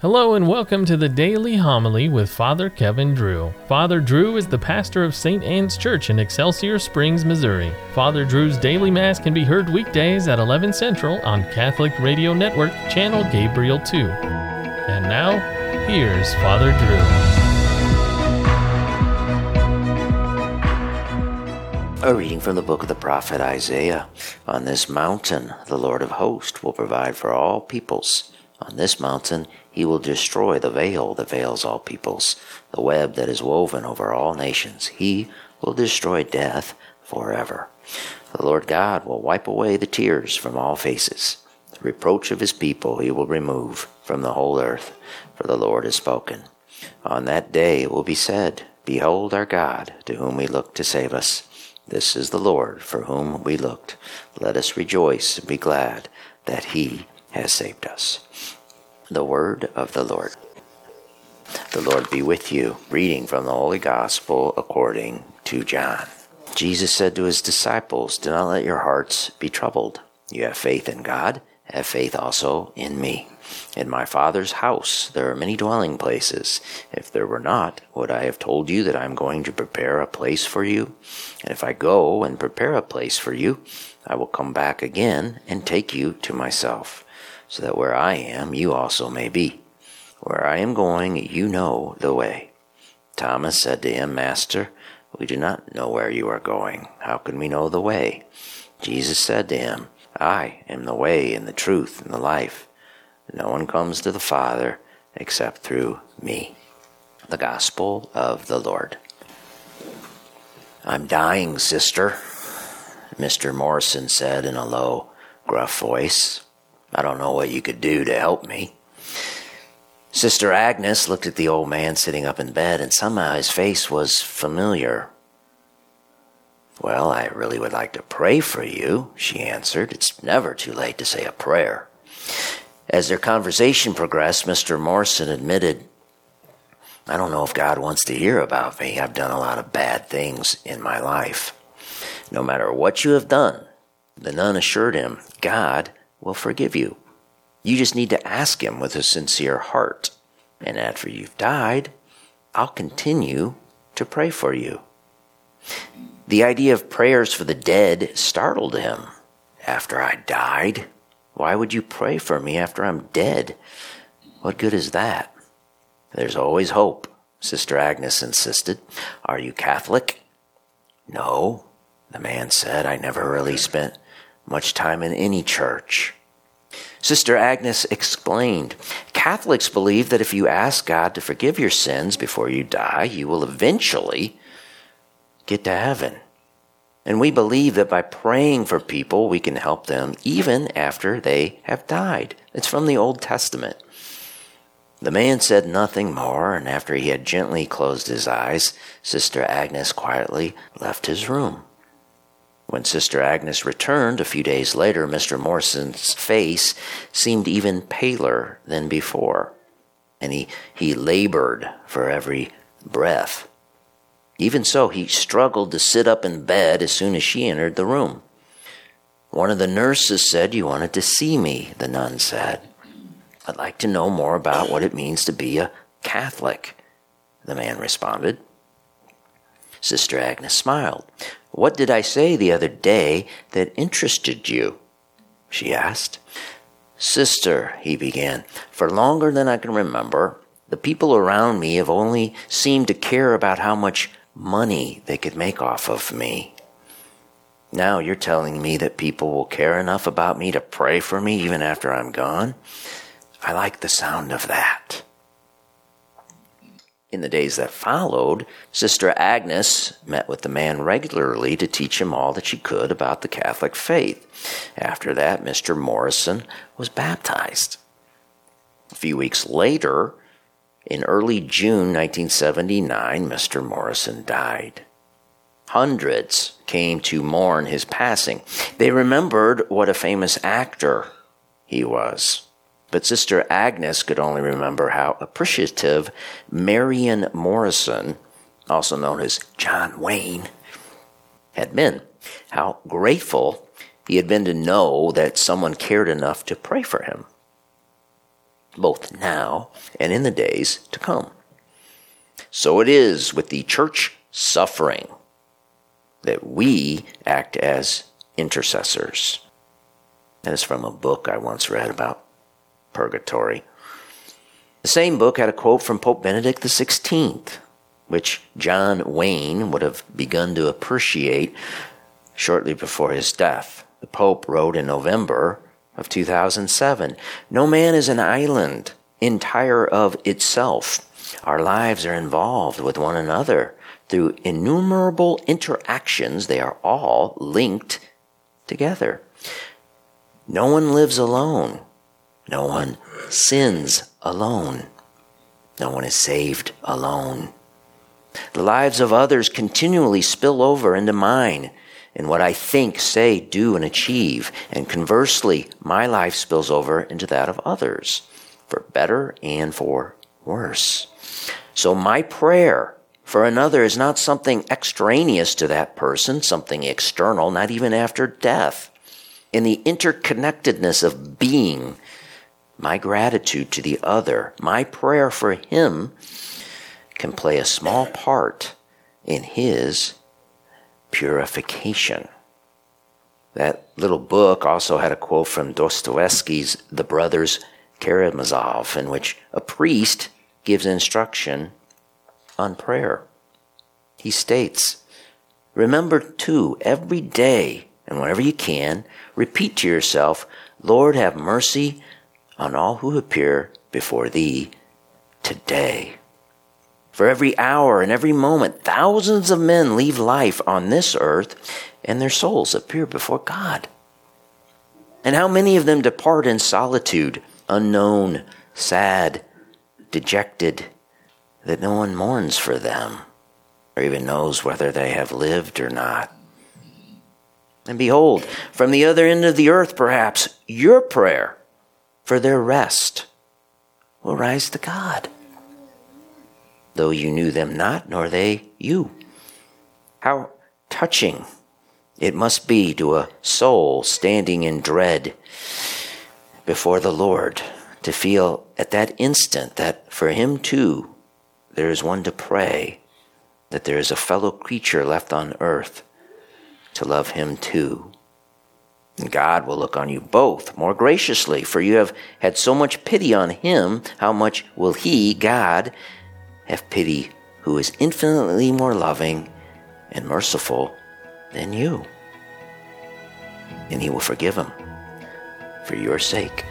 Hello and welcome to the Daily Homily with Father Kevin Drew. Father Drew is the pastor of St. Anne's Church in Excelsior Springs, Missouri. Father Drew's daily mass can be heard weekdays at 11 Central on Catholic Radio Network, channel Gabriel 2. And now, here's Father Drew. A reading from the book of the prophet Isaiah. On this mountain, the Lord of hosts will provide for all peoples. On this mountain, he will destroy the veil that veils all peoples, the web that is woven over all nations. He will destroy death forever. The Lord God will wipe away the tears from all faces. The reproach of his people he will remove from the whole earth, for the Lord has spoken. On that day it will be said, Behold our God, to whom we look to save us. This is the Lord for whom we looked. Let us rejoice and be glad that he has saved us. The word of the Lord. The Lord be with you. Reading from the Holy Gospel according to John. Jesus said to his disciples, Do not let your hearts be troubled. You have faith in God, have faith also in me. In my Father's house there are many dwelling places. If there were not, would I have told you that I am going to prepare a place for you? And if I go and prepare a place for you, I will come back again and take you to myself so that where I am, you also may be. Where I am going, you know the way. Thomas said to him, Master, we do not know where you are going. How can we know the way? Jesus said to him, I am the way and the truth and the life. No one comes to the Father except through me. The Gospel of the Lord. I'm dying, sister, Mr. Morrison said in a low, gruff voice. I don't know what you could do to help me. Sister Agnes looked at the old man sitting up in bed, and somehow his face was familiar. Well, I really would like to pray for you, she answered. It's never too late to say a prayer. As their conversation progressed, Mr. Morrison admitted, I don't know if God wants to hear about me. I've done a lot of bad things in my life. No matter what you have done, the nun assured him, God will forgive you. You just need to ask Him with a sincere heart. And after you've died, I'll continue to pray for you. The idea of prayers for the dead startled him. After I died? Why would you pray for me after I'm dead? What good is that? There's always hope, Sister Agnes insisted. Are you Catholic? No, the man said. I never really spent much time in any church. Sister Agnes explained Catholics believe that if you ask God to forgive your sins before you die, you will eventually get to heaven. And we believe that by praying for people, we can help them even after they have died. It's from the Old Testament. The man said nothing more, and after he had gently closed his eyes, Sister Agnes quietly left his room. When Sister Agnes returned a few days later, Mr. Morrison's face seemed even paler than before, and he, he labored for every breath. Even so, he struggled to sit up in bed as soon as she entered the room. One of the nurses said, You wanted to see me, the nun said. I'd like to know more about what it means to be a Catholic, the man responded. Sister Agnes smiled. What did I say the other day that interested you? she asked. Sister, he began, for longer than I can remember, the people around me have only seemed to care about how much money they could make off of me. Now you're telling me that people will care enough about me to pray for me even after I'm gone? I like the sound of that. In the days that followed, Sister Agnes met with the man regularly to teach him all that she could about the Catholic faith. After that, Mr. Morrison was baptized. A few weeks later, in early June 1979, Mr. Morrison died. Hundreds came to mourn his passing. They remembered what a famous actor he was. But Sister Agnes could only remember how appreciative Marion Morrison, also known as John Wayne, had been. How grateful he had been to know that someone cared enough to pray for him. both now and in the days to come. So it is with the church suffering that we act as intercessors. That is from a book I once read about purgatory. The same book had a quote from Pope Benedict XVI, which John Wayne would have begun to appreciate shortly before his death. The Pope wrote in November of 2007 No man is an island entire of itself. Our lives are involved with one another. Through innumerable interactions, they are all linked together. No one lives alone. No one sins alone. No one is saved alone. The lives of others continually spill over into mine in what I think, say, do, and achieve. And conversely, my life spills over into that of others, for better and for worse. So my prayer for another is not something extraneous to that person, something external, not even after death. In the interconnectedness of being, my gratitude to the other, my prayer for him can play a small part in his purification. That little book also had a quote from Dostoevsky's The Brothers Karamazov, in which a priest gives instruction on prayer. He states, Remember too, every day and whenever you can, repeat to yourself, Lord, have mercy on all who appear before thee today. For every hour and every moment, thousands of men leave life on this earth and their souls appear before God. And how many of them depart in solitude, unknown, sad, dejected, that no one mourns for them or even knows whether they have lived or not. And behold, from the other end of the earth, perhaps, your prayer for their rest will rise to God though you knew them not, nor they you. How touching it must be to a soul standing in dread before the Lord to feel at that instant that for him too there is one to pray, that there is a fellow creature left on earth to love him too. And God will look on you both more graciously, for you have had so much pity on him. How much will he, God, have pity, who is infinitely more loving and merciful than you. And he will forgive him for your sake.